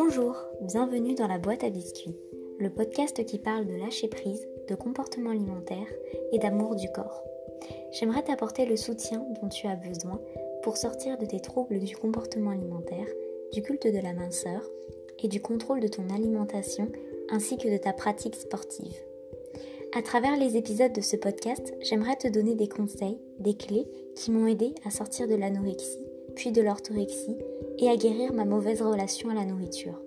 Bonjour, bienvenue dans la boîte à biscuits, le podcast qui parle de lâcher prise, de comportement alimentaire et d'amour du corps. J'aimerais t'apporter le soutien dont tu as besoin pour sortir de tes troubles du comportement alimentaire, du culte de la minceur et du contrôle de ton alimentation ainsi que de ta pratique sportive. À travers les épisodes de ce podcast, j'aimerais te donner des conseils, des clés qui m'ont aidé à sortir de l'anorexie, puis de l'orthorexie et à guérir ma mauvaise relation à la nourriture.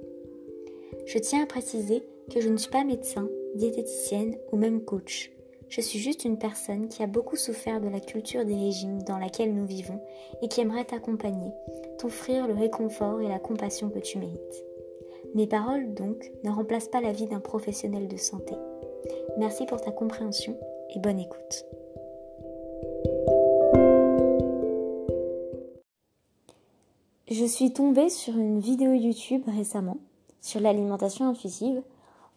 Je tiens à préciser que je ne suis pas médecin, diététicienne ou même coach. Je suis juste une personne qui a beaucoup souffert de la culture des régimes dans laquelle nous vivons et qui aimerait t'accompagner, t'offrir le réconfort et la compassion que tu mérites. Mes paroles, donc, ne remplacent pas la vie d'un professionnel de santé. Merci pour ta compréhension et bonne écoute. Je suis tombée sur une vidéo YouTube récemment sur l'alimentation intuitive,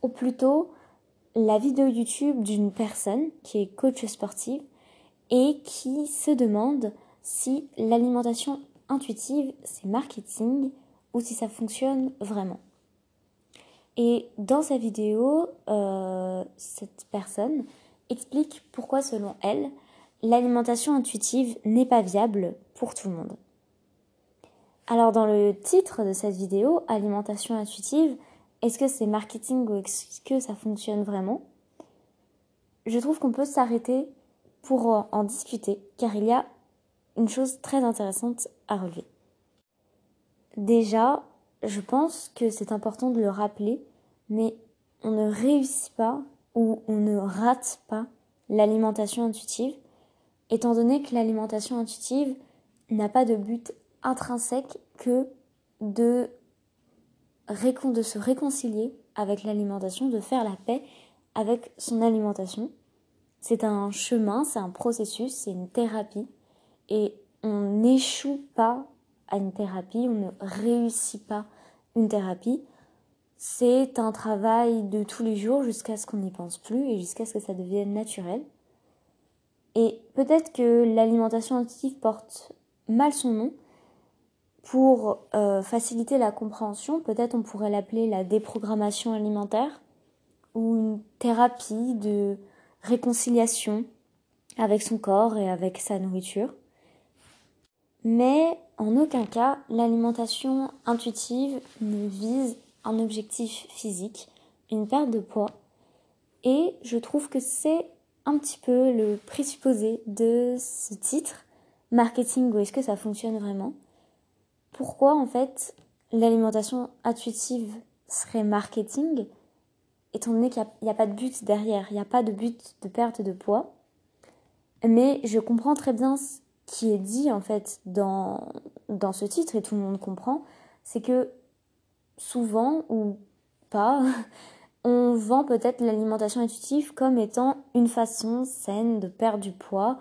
ou plutôt la vidéo YouTube d'une personne qui est coach sportive et qui se demande si l'alimentation intuitive c'est marketing ou si ça fonctionne vraiment. Et dans sa vidéo, euh, cette personne explique pourquoi, selon elle, l'alimentation intuitive n'est pas viable pour tout le monde. Alors dans le titre de cette vidéo, alimentation intuitive, est-ce que c'est marketing ou est-ce que ça fonctionne vraiment? Je trouve qu'on peut s'arrêter pour en discuter car il y a une chose très intéressante à relever. Déjà, je pense que c'est important de le rappeler, mais on ne réussit pas ou on ne rate pas l'alimentation intuitive, étant donné que l'alimentation intuitive n'a pas de but intrinsèque que de, de se réconcilier avec l'alimentation, de faire la paix avec son alimentation. C'est un chemin, c'est un processus, c'est une thérapie, et on n'échoue pas à une thérapie, on ne réussit pas une thérapie. C'est un travail de tous les jours jusqu'à ce qu'on n'y pense plus et jusqu'à ce que ça devienne naturel. Et peut-être que l'alimentation intuitive porte mal son nom. Pour euh, faciliter la compréhension, peut-être on pourrait l'appeler la déprogrammation alimentaire ou une thérapie de réconciliation avec son corps et avec sa nourriture. Mais en aucun cas, l'alimentation intuitive ne vise un objectif physique, une perte de poids. Et je trouve que c'est un petit peu le présupposé de ce titre, marketing ou est-ce que ça fonctionne vraiment Pourquoi en fait l'alimentation intuitive serait marketing étant donné qu'il n'y a, pas de but derrière, il n'y a pas de but de perte de poids. Mais je comprends très bien qui est dit en fait dans, dans ce titre et tout le monde comprend, c'est que souvent ou pas, on vend peut-être l'alimentation intuitive comme étant une façon saine de perdre du poids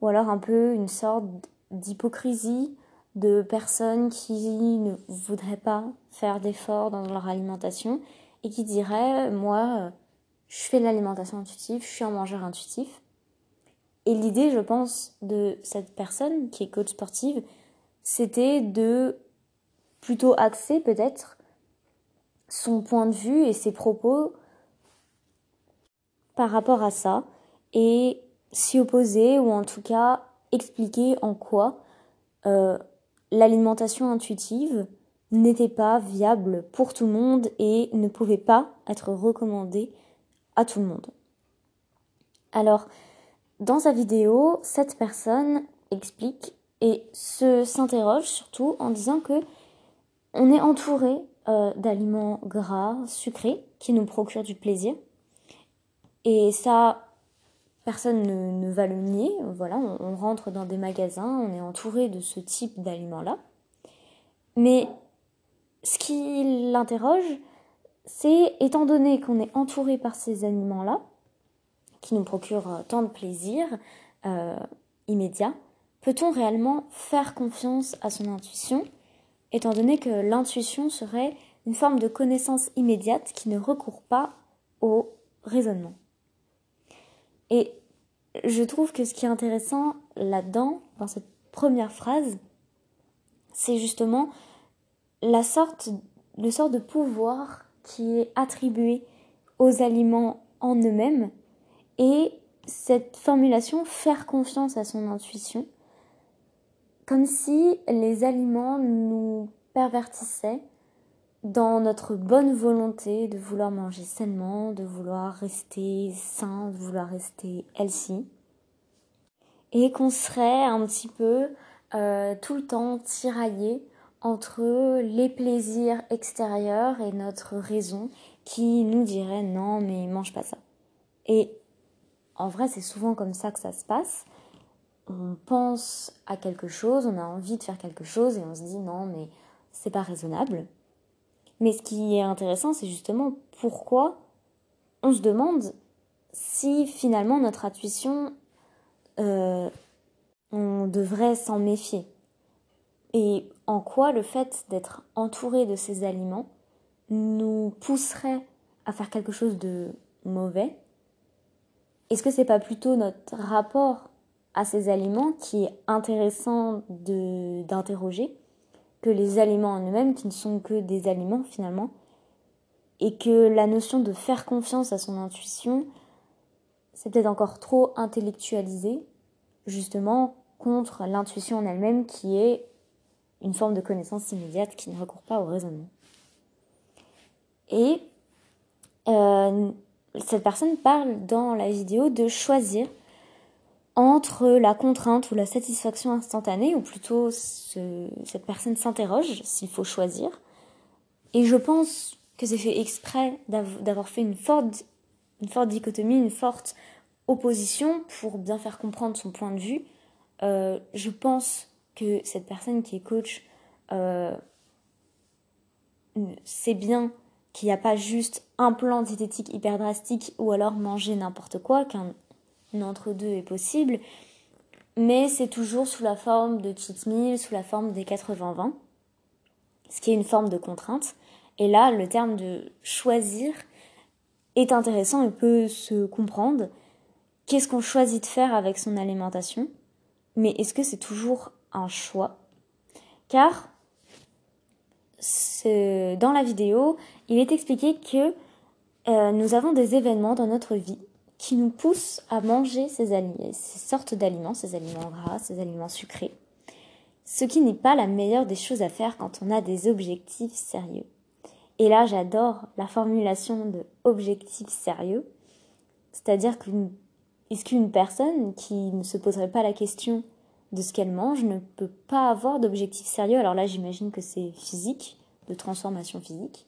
ou alors un peu une sorte d'hypocrisie de personnes qui ne voudraient pas faire d'efforts dans leur alimentation et qui diraient moi je fais de l'alimentation intuitive, je suis un mangeur intuitif. Et l'idée, je pense, de cette personne qui est coach sportive, c'était de plutôt axer peut-être son point de vue et ses propos par rapport à ça et s'y opposer ou en tout cas expliquer en quoi euh, l'alimentation intuitive n'était pas viable pour tout le monde et ne pouvait pas être recommandée à tout le monde. Alors, dans sa vidéo, cette personne explique et se s'interroge surtout en disant que on est entouré euh, d'aliments gras, sucrés, qui nous procurent du plaisir. Et ça, personne ne, va le nier. Voilà, on, rentre dans des magasins, on est entouré de ce type d'aliments-là. Mais ce qui l'interroge, c'est étant donné qu'on est entouré par ces aliments-là, qui nous procure euh, tant de plaisir euh, immédiat, peut-on réellement faire confiance à son intuition, étant donné que l'intuition serait une forme de connaissance immédiate qui ne recourt pas au raisonnement? Et je trouve que ce qui est intéressant là-dedans, dans cette première phrase, c'est justement la le sort de pouvoir qui est attribué aux aliments en eux-mêmes et cette formulation faire confiance à son intuition comme si les aliments nous pervertissaient dans notre bonne volonté de vouloir manger sainement, de vouloir rester sain, de vouloir rester healthy, et qu'on serait un petit peu euh, tout le temps tiraillé entre les plaisirs extérieurs et notre raison qui nous dirait non mais mange pas ça. Et en vrai c'est souvent comme ça que ça se passe. On pense à quelque chose, on a envie de faire quelque chose et on se dit non mais c'est pas raisonnable. Mais ce qui est intéressant, c'est justement pourquoi on se demande si finalement notre intuition, euh, on devrait s'en méfier. Et en quoi le fait d'être entouré de ces aliments nous pousserait à faire quelque chose de mauvais? Est-ce que c'est pas plutôt notre rapport à ces aliments qui est intéressant d'interroger? Que les aliments en eux-mêmes, qui ne sont que des aliments finalement, et que la notion de faire confiance à son intuition, c'est encore trop intellectualisé, justement, contre l'intuition en elle-même qui est une forme de connaissance immédiate qui ne recourt pas au raisonnement. Et euh, cette personne parle dans la vidéo de choisir entre la contrainte ou la satisfaction instantanée, ou plutôt cette personne s'interroge s'il faut choisir. Et je pense que c'est fait exprès d'avoir fait une forte, une forte dichotomie, une forte opposition pour bien faire comprendre son point de vue. Euh, je pense que cette personne qui est coach euh, sait bien qu'il n'y a pas juste un plan diététique hyper drastique ou alors manger n'importe quoi, qu'un entre-deux est possible, mais c'est toujours sous la forme de cheat meal, sous la forme des 80-20, ce qui est une forme de contrainte. Et là, le terme de choisir est intéressant et peut se comprendre. Qu'est-ce qu'on choisit de faire avec son alimentation? Mais est-ce que c'est toujours un choix? Car dans la vidéo, il est expliqué que euh, nous avons des événements dans notre vie qui nous poussent à manger ces, sortes d'aliments, ces aliments gras, ces aliments sucrés. Ce qui n'est pas la meilleure des choses à faire quand on a des objectifs sérieux. Et là, j'adore la formulation de objectif sérieux. C'est-à-dire qu'une, est-ce qu'une personne qui ne se poserait pas la question de ce qu'elle mange ne peut pas avoir d'objectif sérieux? Alors là, j'imagine que c'est physique, de transformation physique.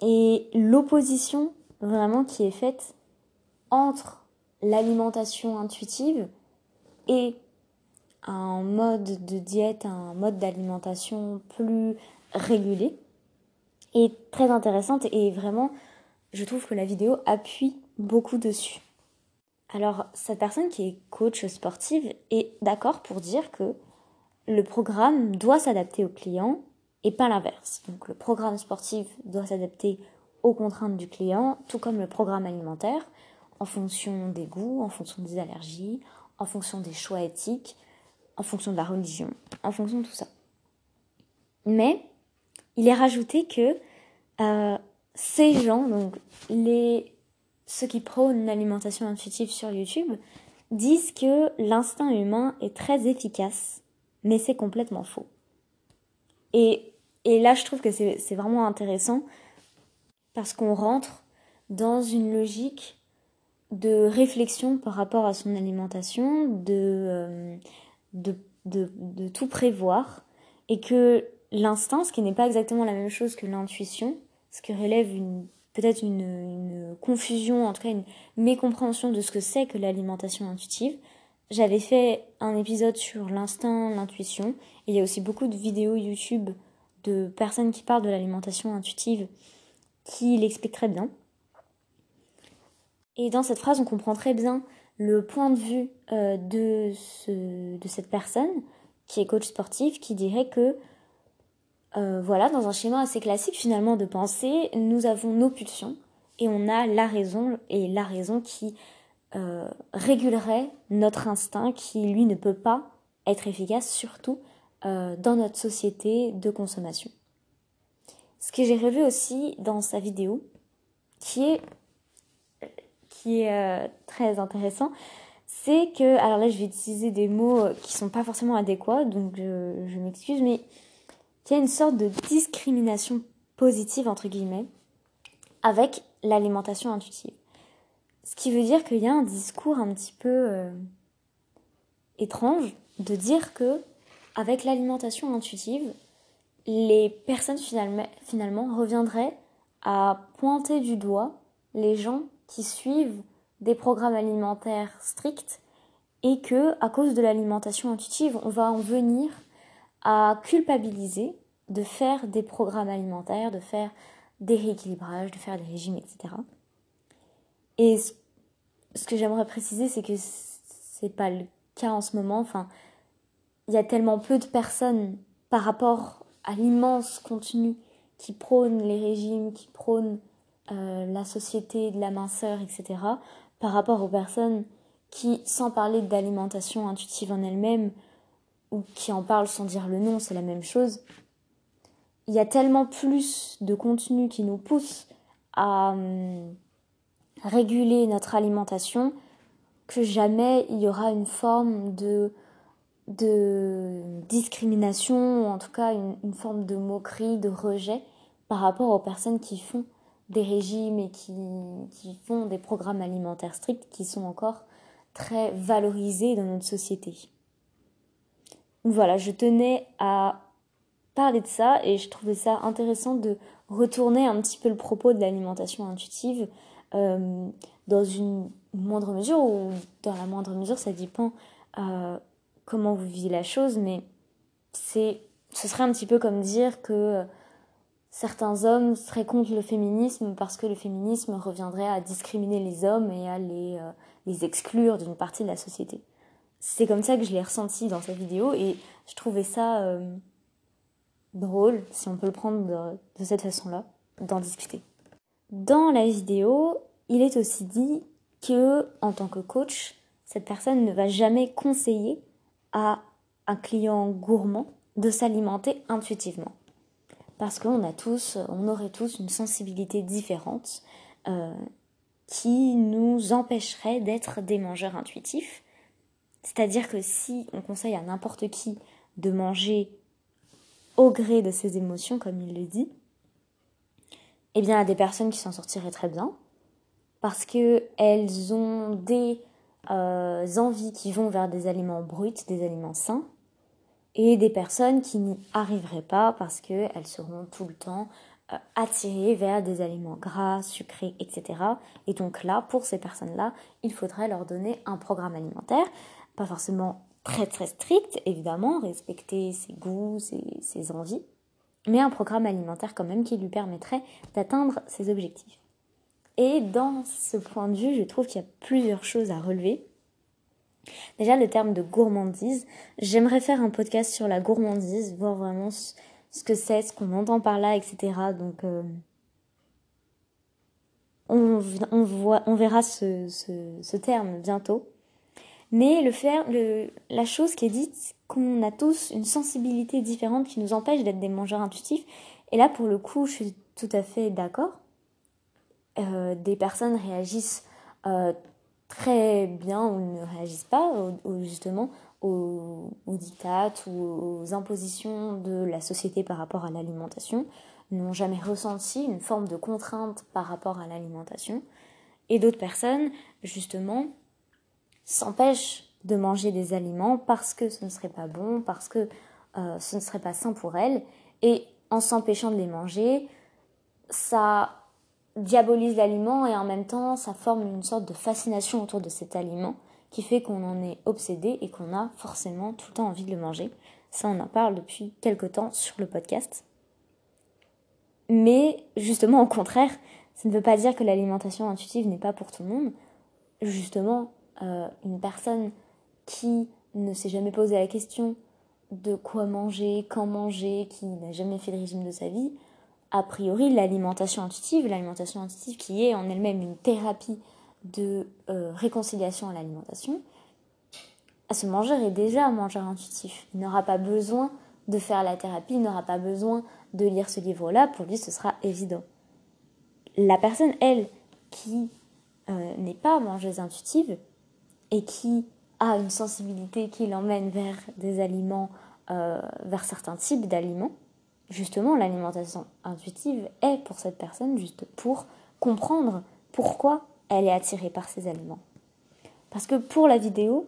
Et l'opposition vraiment qui est faite entre l'alimentation intuitive et un mode de diète, un mode d'alimentation plus régulé est très intéressante et vraiment je trouve que la vidéo appuie beaucoup dessus. Alors cette personne qui est coach sportive est d'accord pour dire que le programme doit s'adapter au client et pas l'inverse. Donc le programme sportif doit s'adapter aux contraintes du client, tout comme le programme alimentaire, en fonction des goûts, en fonction des allergies, en fonction des choix éthiques, en fonction de la religion, en fonction de tout ça. Mais il est rajouté que euh, ces gens, donc ceux qui prônent l'alimentation intuitive sur YouTube, disent que l'instinct humain est très efficace, mais c'est complètement faux. Et et là, je trouve que c'est vraiment intéressant parce qu'on rentre dans une logique de réflexion par rapport à son alimentation, de, euh, tout prévoir, et que l'instinct, ce qui n'est pas exactement la même chose que l'intuition, ce qui relève peut-être une, une, confusion, en tout cas une mécompréhension de ce que c'est que l'alimentation intuitive. J'avais fait un épisode sur l'instinct, l'intuition. Il y a aussi beaucoup de vidéos YouTube de personnes qui parlent de l'alimentation intuitive qui l'expliquent très bien. Et dans cette phrase, on comprend très bien le point de vue euh, de, ce, de cette personne qui est coach sportif qui dirait que euh, voilà, dans un schéma assez classique finalement de pensée, nous avons nos pulsions et on a la raison et la raison qui euh, régulerait notre instinct qui lui ne peut pas être efficace surtout euh, dans notre société de consommation. Ce que j'ai relevé aussi dans sa vidéo, qui est, euh, très intéressant, c'est que, alors là je vais utiliser des mots qui sont pas forcément adéquats, donc je, m'excuse, mais qu'il y a une sorte de discrimination positive, entre guillemets, avec l'alimentation intuitive. Ce qui veut dire qu'il y a un discours un petit peu euh, étrange de dire que avec l'alimentation intuitive, les personnes finalement, reviendraient à pointer du doigt les gens qui suivent des programmes alimentaires stricts et que à cause de l'alimentation intuitive, on va en venir à culpabiliser de faire des programmes alimentaires, de faire des rééquilibrages, de faire des régimes, etc. Et ce que j'aimerais préciser, c'est que c'est pas le cas en ce moment. Enfin, il y a tellement peu de personnes par rapport à l'immense contenu qui prône les régimes, qui prône euh, la société de la minceur, etc., par rapport aux personnes qui, sans parler d'alimentation intuitive en elle-même, ou qui en parlent sans dire le nom, c'est la même chose, il y a tellement plus de contenu qui nous pousse à hum, réguler notre alimentation que jamais il y aura une forme de, de discrimination, ou en tout cas une, forme de moquerie, de rejet par rapport aux personnes qui font des régimes et qui, qui font des programmes alimentaires stricts qui sont encore très valorisés dans notre société. Voilà, je tenais à parler de ça et je trouvais ça intéressant de retourner un petit peu le propos de l'alimentation intuitive euh, dans une moindre mesure ou dans la moindre mesure ça dépend euh, comment vous vivez la chose mais c'est ce serait un petit peu comme dire que certains hommes seraient contre le féminisme parce que le féminisme reviendrait à discriminer les hommes et à les, euh, les exclure d'une partie de la société. C'est comme ça que je l'ai ressenti dans cette vidéo et je trouvais ça euh, drôle, si on peut le prendre de, cette façon-là, d'en discuter. Dans la vidéo, il est aussi dit que, en tant que coach, cette personne ne va jamais conseiller à un client gourmand de s'alimenter intuitivement. Parce qu'on a tous, on aurait tous une sensibilité différente euh, qui nous empêcherait d'être des mangeurs intuitifs. C'est-à-dire que si on conseille à n'importe qui de manger au gré de ses émotions, comme il le dit, eh bien, a des personnes qui s'en sortiraient très bien, parce qu'elles ont des euh, envies qui vont vers des aliments bruts, des aliments sains, et des personnes qui n'y arriveraient pas parce qu'elles seront tout le temps euh, attirées vers des aliments gras, sucrés, etc. Et donc là, pour ces personnes-là, il faudrait leur donner un programme alimentaire, pas forcément très très strict, évidemment, respecter ses goûts, ses, envies, mais un programme alimentaire quand même qui lui permettrait d'atteindre ses objectifs. Et dans ce point de vue, je trouve qu'il y a plusieurs choses à relever. Déjà, le terme de gourmandise. J'aimerais faire un podcast sur la gourmandise, voir vraiment ce que c'est, ce qu'on entend par là, etc. Donc, euh, on, voit, on verra ce terme bientôt. Mais le faire, le, la chose qui est dite, qu'on a tous une sensibilité différente qui nous empêche d'être des mangeurs intuitifs. Et là, pour le coup, je suis tout à fait d'accord. Euh, des personnes réagissent euh, très bien ou ne réagissent pas, ou, justement, aux, aux dictates ou aux impositions de la société par rapport à l'alimentation, n'ont jamais ressenti une forme de contrainte par rapport à l'alimentation. Et d'autres personnes, justement, s'empêchent de manger des aliments parce que ce ne serait pas bon, parce que euh, ce ne serait pas sain pour elles. Et en s'empêchant de les manger, ça diabolise l'aliment et en même temps ça forme une sorte de fascination autour de cet aliment qui fait qu'on en est obsédé et qu'on a forcément tout le temps envie de le manger. Ça on en parle depuis quelque temps sur le podcast. Mais justement au contraire, ça ne veut pas dire que l'alimentation intuitive n'est pas pour tout le monde. Justement, euh, une personne qui ne s'est jamais posé la question de quoi manger, quand manger, qui n'a jamais fait de régime de sa vie, a priori l'alimentation intuitive, l'alimentation intuitive qui est en elle-même une thérapie de euh, réconciliation à l'alimentation, à ce mangeur est déjà un mangeur intuitif. Il n'aura pas besoin de faire la thérapie, il n'aura pas besoin de lire ce livre-là, pour lui ce sera évident. La personne, elle, qui euh, n'est pas mangeuse intuitive et qui a une sensibilité qui l'emmène vers des aliments, euh, vers certains types d'aliments, justement l'alimentation intuitive est pour cette personne juste pour comprendre pourquoi elle est attirée par ces aliments. Parce que pour la vidéo,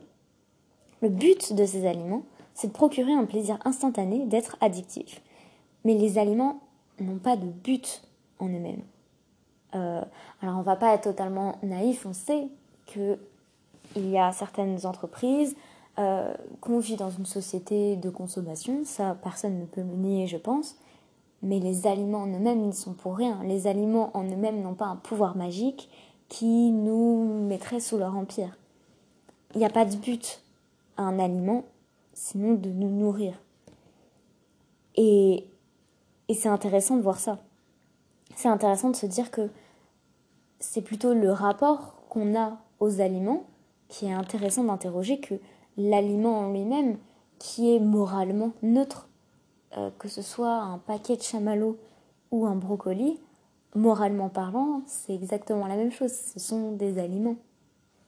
le but de ces aliments, c'est de procurer un plaisir instantané, d'être addictif. Mais les aliments n'ont pas de but en eux-mêmes. Euh, alors on va pas être totalement naïf, on sait que il y a certaines entreprises euh, qu'on vit dans une société de consommation, ça personne ne peut le nier je pense, mais les aliments en eux-mêmes ne sont pour rien. Les aliments en eux-mêmes n'ont pas un pouvoir magique qui nous mettrait sous leur empire. Il n'y a pas de but à un aliment, sinon de nous nourrir. Et, et c'est intéressant de voir ça. C'est intéressant de se dire que c'est plutôt le rapport qu'on a aux aliments qui est intéressant d'interroger que l'aliment en lui-même qui est moralement neutre, euh, que ce soit un paquet de chamallows ou un brocoli, moralement parlant, c'est exactement la même chose. Ce sont des aliments.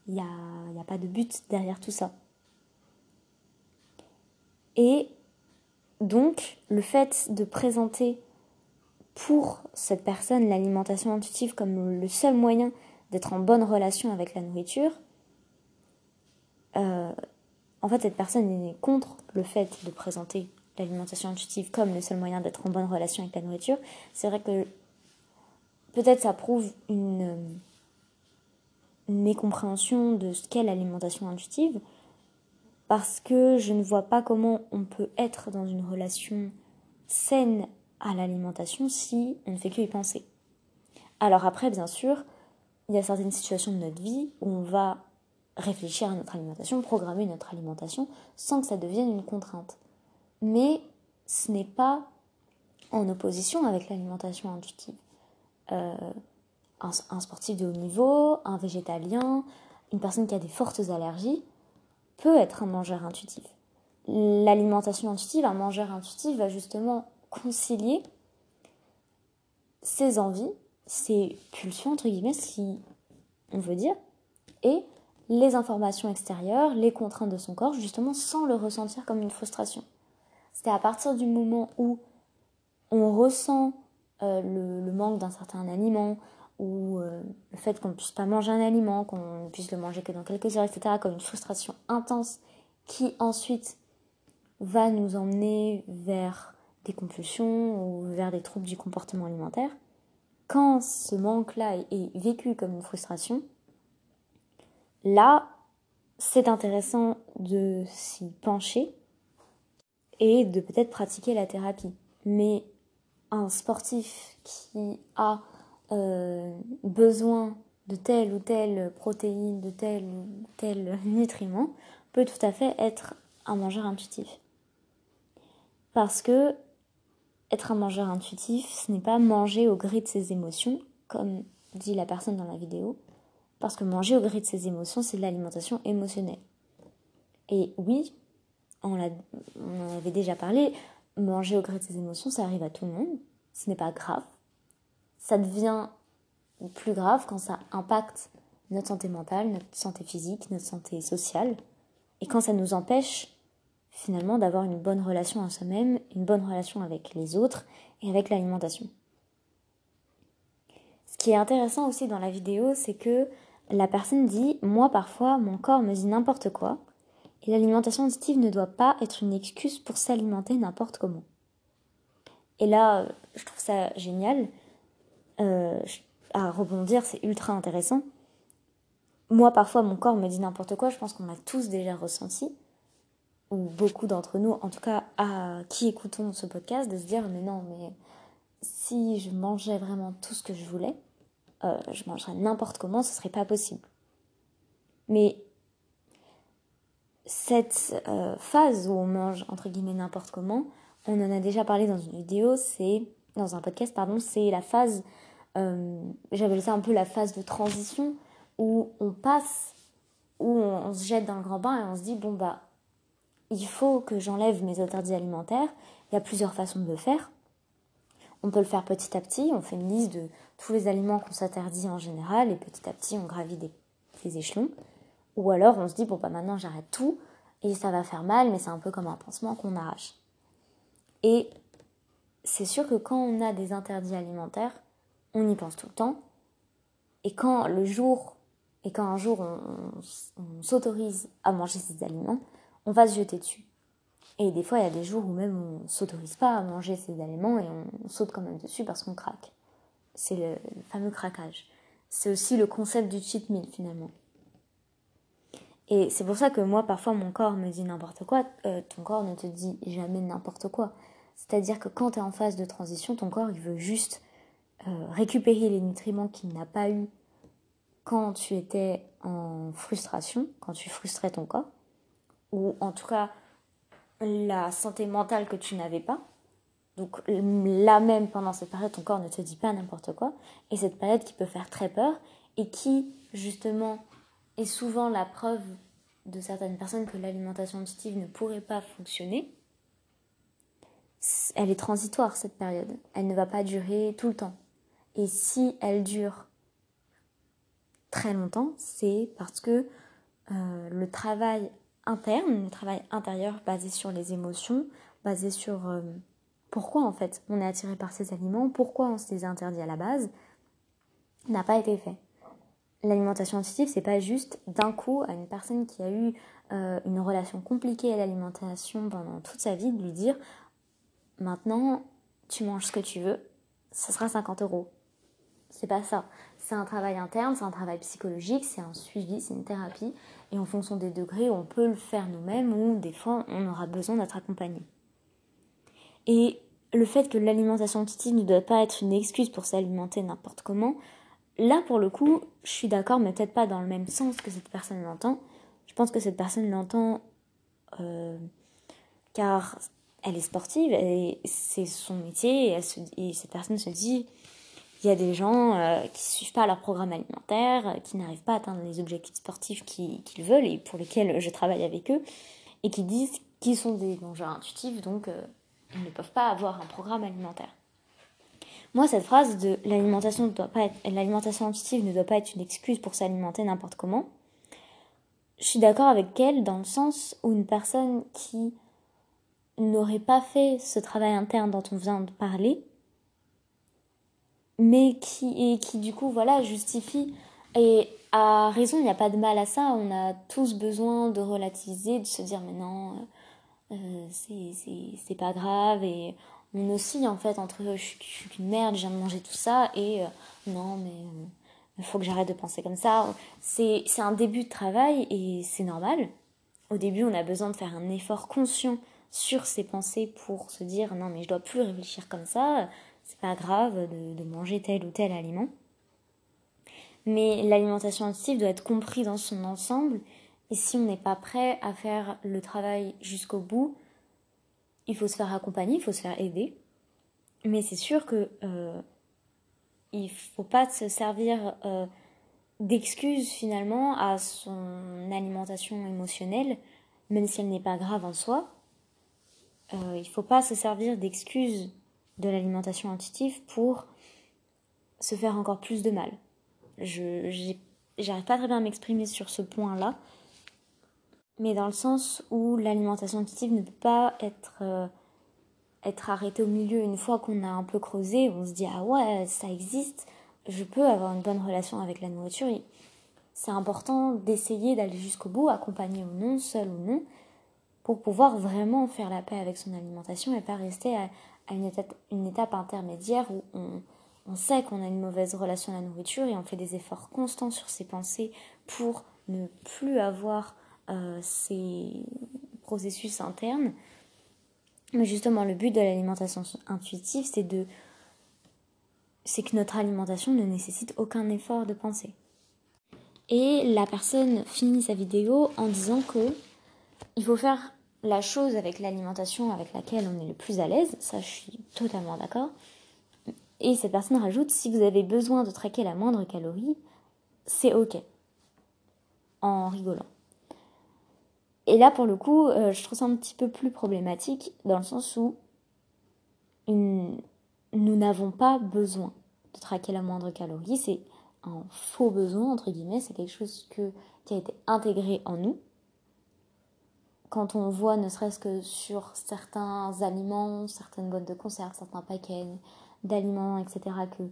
Il n'y a, a pas de but derrière tout ça. Et donc, le fait de présenter pour cette personne l'alimentation intuitive comme le seul moyen d'être en bonne relation avec la nourriture, euh, en fait, cette personne est contre le fait de présenter l'alimentation intuitive comme le seul moyen d'être en bonne relation avec la nourriture. C'est vrai que peut-être ça prouve une, mécompréhension de ce qu'est l'alimentation intuitive, parce que je ne vois pas comment on peut être dans une relation saine à l'alimentation si on ne fait que y penser. Alors après, bien sûr, il y a certaines situations de notre vie où on va réfléchir à notre alimentation, programmer notre alimentation sans que ça devienne une contrainte. Mais ce n'est pas en opposition avec l'alimentation intuitive. Euh, un, sportif de haut niveau, un végétalien, une personne qui a des fortes allergies peut être un mangeur intuitif. L'alimentation intuitive, un mangeur intuitif va justement concilier ses envies, ses pulsions, entre guillemets, si on veut dire, et les informations extérieures, les contraintes de son corps, justement sans le ressentir comme une frustration. C'est à partir du moment où on ressent euh, le, manque d'un certain aliment, ou euh, le fait qu'on ne puisse pas manger un aliment, qu'on ne puisse le manger que dans quelques heures, etc., comme une frustration intense qui ensuite va nous emmener vers des compulsions ou vers des troubles du comportement alimentaire. Quand ce manque-là est vécu comme une frustration, Là, c'est intéressant de s'y pencher et de peut-être pratiquer la thérapie. Mais un sportif qui a euh, besoin de telle ou telle protéine, de tel ou tel nutriment, peut tout à fait être un mangeur intuitif. Parce que être un mangeur intuitif, ce n'est pas manger au gré de ses émotions, comme dit la personne dans la vidéo, parce que manger au gré de ses émotions, c'est de l'alimentation émotionnelle. Et oui, on, en avait déjà parlé, manger au gré de ses émotions, ça arrive à tout le monde. Ce n'est pas grave. Ça devient plus grave quand ça impacte notre santé mentale, notre santé physique, notre santé sociale. Et quand ça nous empêche finalement d'avoir une bonne relation à soi-même, une bonne relation avec les autres et avec l'alimentation. Ce qui est intéressant aussi dans la vidéo, c'est que la personne dit Moi, parfois, mon corps me dit n'importe quoi, et l'alimentation intuitive ne doit pas être une excuse pour s'alimenter n'importe comment. Et là, je trouve ça génial. Euh, à rebondir, c'est ultra intéressant. Moi, parfois, mon corps me dit n'importe quoi. Je pense qu'on a tous déjà ressenti, ou beaucoup d'entre nous, en tout cas, à qui écoutons ce podcast, de se dire Mais non, mais si je mangeais vraiment tout ce que je voulais, euh, je mangerais n'importe comment, ce serait pas possible. Mais cette euh, phase où on mange entre guillemets n'importe comment, on en a déjà parlé dans une vidéo, c'est dans un podcast pardon, c'est la phase, euh, j'appelle ça un peu la phase de transition où on passe, où on, se jette dans le grand bain et on se dit bon bah il faut que j'enlève mes interdits alimentaires. Il y a plusieurs façons de le faire. On peut le faire petit à petit, on fait une liste de tous les aliments qu'on s'interdit en général et petit à petit on gravit des, échelons. Ou alors on se dit bon bah maintenant j'arrête tout et ça va faire mal mais c'est un peu comme un pansement qu'on arrache. Et c'est sûr que quand on a des interdits alimentaires, on y pense tout le temps. Et quand le jour et quand un jour on s'autorise à manger ces aliments, on va se jeter dessus. Et des fois, il y a des jours où même on s'autorise pas à manger ces aliments et on, saute quand même dessus parce qu'on craque. C'est le, fameux craquage. C'est aussi le concept du cheat meal finalement. Et c'est pour ça que moi, parfois, mon corps me dit n'importe quoi. Euh, ton corps ne te dit jamais n'importe quoi. C'est-à-dire que quand tu es en phase de transition, ton corps, il veut juste euh, récupérer les nutriments qu'il n'a pas eu quand tu étais en frustration, quand tu frustrais ton corps, ou en tout cas la santé mentale que tu n'avais pas. Donc là même, pendant cette période, ton corps ne te dit pas n'importe quoi. Et cette période qui peut faire très peur et qui, justement, est souvent la preuve de certaines personnes que l'alimentation intuitive ne pourrait pas fonctionner. Elle est transitoire, cette période. Elle ne va pas durer tout le temps. Et si elle dure très longtemps, c'est parce que euh, le travail interne, le travail intérieur basé sur les émotions, basé sur euh, pourquoi en fait on est attiré par ces aliments, pourquoi on se les interdit à la base, n'a pas été fait. L'alimentation intuitive, c'est pas juste d'un coup à une personne qui a eu euh, une relation compliquée à l'alimentation pendant toute sa vie de lui dire maintenant tu manges ce que tu veux, ça sera 50 euros. C'est pas ça. C'est un travail interne, c'est un travail psychologique, c'est un suivi, c'est une thérapie. Et en fonction des degrés, on peut le faire nous-mêmes ou des fois, on aura besoin d'être accompagné. Et le fait que l'alimentation intuitive ne doit pas être une excuse pour s'alimenter n'importe comment, là pour le coup, je suis d'accord, mais peut-être pas dans le même sens que cette personne l'entend. Je pense que cette personne l'entend euh, car elle est sportive et c'est son métier et, et cette personne se dit il y a des gens euh, qui ne suivent pas leur programme alimentaire, euh, qui n'arrivent pas à atteindre les objectifs sportifs qu'ils veulent et pour lesquels je travaille avec eux, et qui disent qu'ils sont des mangeurs intuitifs, donc euh, ils ne peuvent pas avoir un programme alimentaire. Moi, cette phrase de l'alimentation l'alimentation intuitive ne doit pas être une excuse pour s'alimenter n'importe comment. Je suis d'accord avec elle dans le sens où une personne qui n'aurait pas fait ce travail interne dont on vient de parler mais qui, et qui du coup, voilà, justifie. Et à raison, il n'y a pas de mal à ça. On a tous besoin de relativiser, de se dire, mais non, euh, c'est pas grave. Et on oscille en fait entre je suis qu'une merde, de manger tout ça, et euh, non, mais euh, il faut que j'arrête de penser comme ça. C'est un début de travail et c'est normal. Au début, on a besoin de faire un effort conscient sur ses pensées pour se dire non, mais je dois plus réfléchir comme ça c'est pas grave de, manger tel ou tel aliment. Mais l'alimentation intuitive doit être comprise dans son ensemble. Et si on n'est pas prêt à faire le travail jusqu'au bout, il faut se faire accompagner, il faut se faire aider. Mais c'est sûr que euh, il faut pas se servir euh, d'excuses finalement à son alimentation émotionnelle, même si elle n'est pas grave en soi. Euh, il faut pas se servir d'excuses de l'alimentation intuitive pour se faire encore plus de mal. Je j'arrive pas très bien à m'exprimer sur ce point-là, mais dans le sens où l'alimentation intuitive ne peut pas être euh, être arrêtée au milieu une fois qu'on a un peu creusé, on se dit ah ouais ça existe, je peux avoir une bonne relation avec la nourriture. C'est important d'essayer d'aller jusqu'au bout, accompagné ou non, seul ou non, pour pouvoir vraiment faire la paix avec son alimentation et pas rester à, une étape, une étape intermédiaire où on, on sait qu'on a une mauvaise relation à la nourriture et on fait des efforts constants sur ses pensées pour ne plus avoir euh, ces processus internes. Mais justement, le but de l'alimentation intuitive, c'est de c'est que notre alimentation ne nécessite aucun effort de pensée. Et la personne finit sa vidéo en disant que il faut faire la chose avec l'alimentation avec laquelle on est le plus à l'aise, ça je suis totalement d'accord. Et cette personne rajoute, si vous avez besoin de traquer la moindre calorie, c'est ok. En rigolant. Et là, pour le coup, euh, je trouve ça un petit peu plus problématique dans le sens où nous n'avons pas besoin de traquer la moindre calorie. C'est un faux besoin, entre guillemets. C'est quelque chose qui a été intégré en nous. Quand on voit, ne serait-ce que sur certains aliments, certaines boîtes de conserve, certains paquets d'aliments, etc., que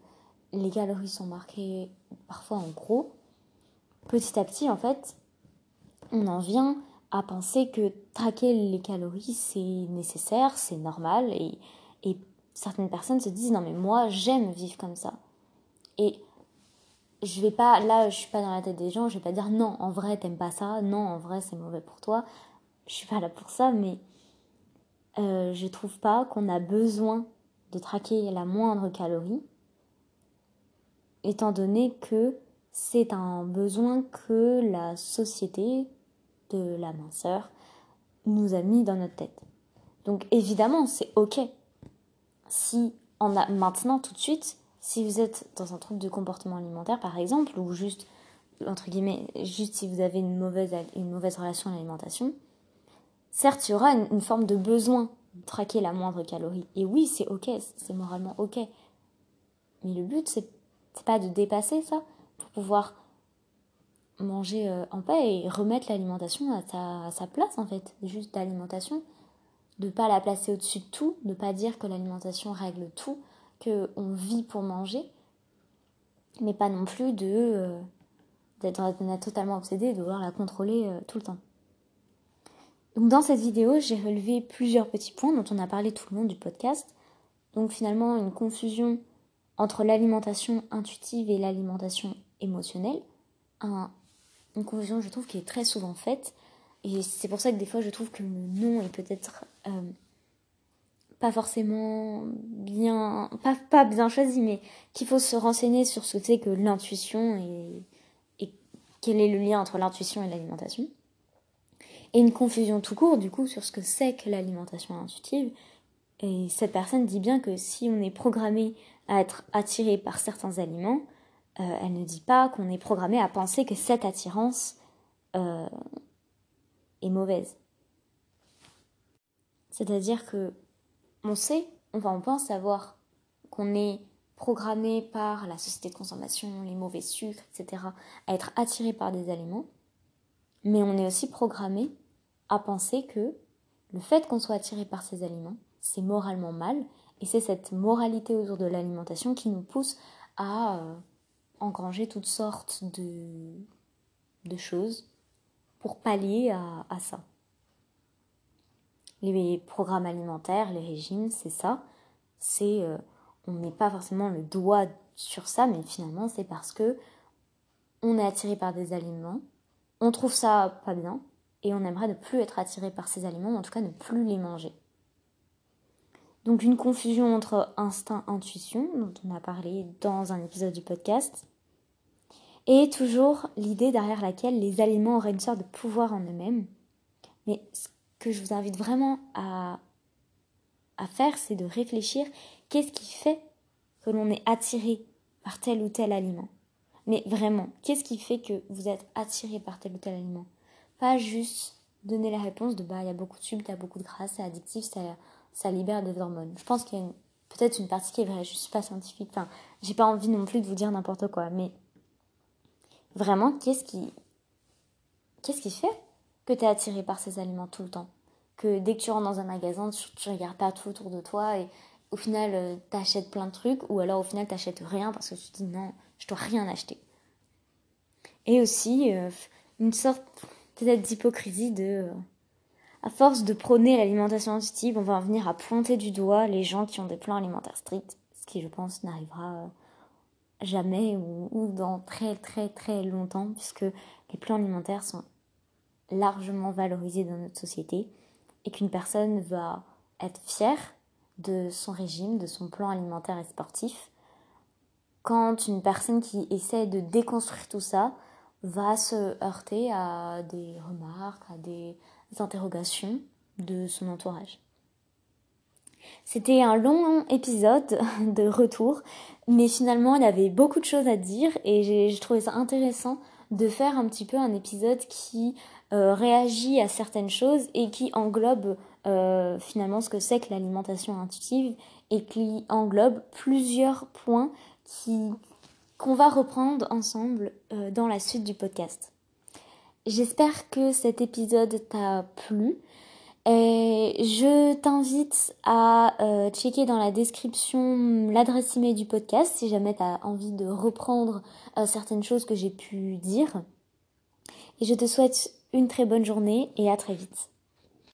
les calories sont marquées parfois en gros, petit à petit, en fait, on en vient à penser que traquer les calories, c'est nécessaire, c'est normal, et, et certaines personnes se disent non mais moi j'aime vivre comme ça. Et je vais pas, là je suis pas dans la tête des gens, je vais pas dire non en vrai t'aimes pas ça, non en vrai c'est mauvais pour toi, je suis pas là pour ça, mais euh, je trouve pas qu'on a besoin de traquer la moindre calorie, étant donné que c'est un besoin que la société de la minceur nous a mis dans notre tête. Donc évidemment, c'est ok. Si on a maintenant tout de suite, si vous êtes dans un trouble de comportement alimentaire par exemple, ou juste entre guillemets, juste si vous avez une mauvaise, une mauvaise relation à l'alimentation, certes, il y aura une, forme de besoin de traquer la moindre calorie. Et oui, c'est ok, c'est moralement ok. Mais le but, c'est pas de dépasser ça pour pouvoir manger euh, en paix et remettre l'alimentation à sa, place en fait, juste l'alimentation. De pas la placer au-dessus de tout, de pas dire que l'alimentation règle tout, que on vit pour manger, mais pas non plus de euh, d'être totalement obsédé, de vouloir la contrôler euh, tout le temps. Dans cette vidéo, j'ai relevé plusieurs petits points dont on a parlé tout le long du podcast. Donc finalement une confusion entre l'alimentation intuitive et l'alimentation émotionnelle, un, une confusion je trouve qui est très souvent faite. Et c'est pour ça que des fois je trouve que le nom est peut-être euh, pas forcément bien pas, pas bien choisi mais qu'il faut se renseigner sur ce que c'est que l'intuition et, et quel est le lien entre l'intuition et l'alimentation et une confusion tout court du coup sur ce que c'est que l'alimentation intuitive et cette personne dit bien que si on est programmé à être attiré par certains aliments euh, elle ne dit pas qu'on est programmé à penser que cette attirance euh, est mauvaise. C'est-à-dire que on sait, enfin on pense savoir qu'on est programmé par la société de consommation, les mauvais sucres, etc., à être attiré par des aliments, mais on est aussi programmé à penser que le fait qu'on soit attiré par ces aliments, c'est moralement mal, et c'est cette moralité autour de l'alimentation qui nous pousse à euh, engranger toutes sortes de, choses pour pallier à, à, ça. Les programmes alimentaires, les régimes, c'est ça. C'est euh, on met pas forcément le doigt sur ça, mais finalement c'est parce que on est attiré par des aliments, on trouve ça pas bien et on aimerait ne plus être attiré par ces aliments, en tout cas ne plus les manger. Donc une confusion entre instinct intuition dont on a parlé dans un épisode du podcast et toujours l'idée derrière laquelle les aliments auraient une sorte de pouvoir en eux-mêmes. Mais ce que je vous invite vraiment à, à faire, c'est de réfléchir qu'est-ce qui fait que l'on est attiré par tel ou tel aliment? Mais vraiment, qu'est-ce qui fait que vous êtes attiré par tel ou tel aliment? Pas juste donner la réponse de bah il y a beaucoup de sucre, il y a beaucoup de gras, c'est addictif, ça, libère des hormones. Je pense qu'il y a peut-être une partie qui est vraie, je suis pas scientifique, enfin j'ai pas envie non plus de vous dire n'importe quoi, mais Vraiment, qu'est-ce qui, fait que tu es attiré par ces aliments tout le temps? Que dès que tu rentres dans un magasin, tu, regardes pas tout autour de toi et au final, euh, tu achètes plein de trucs ou alors au final, tu n'achètes rien parce que tu dis non, je dois rien acheter. Et aussi, euh, une sorte peut-être d'hypocrisie de. Euh, à force de prôner l'alimentation intuitive, on va en venir à pointer du doigt les gens qui ont des plans alimentaires stricts, ce qui, je pense, n'arrivera jamais ou, dans très très très longtemps puisque les plans alimentaires sont largement valorisés dans notre société et qu'une personne va être fière de son régime, de son plan alimentaire et sportif quand une personne qui essaie de déconstruire tout ça va se heurter à des remarques, à des interrogations de son entourage. C'était un long épisode de retour, mais finalement y avait beaucoup de choses à dire et j'ai trouvé ça intéressant de faire un petit peu un épisode qui euh, réagit à certaines choses et qui englobe euh, finalement ce que c'est que l'alimentation intuitive et qui englobe plusieurs points qu'on va reprendre ensemble euh, dans la suite du podcast. J'espère que cet épisode t'a plu. Je t'invite à euh, checker dans la description l'adresse email du podcast si jamais tu as envie de reprendre euh, certaines choses que j'ai pu dire. Et je te souhaite une très bonne journée et à très vite.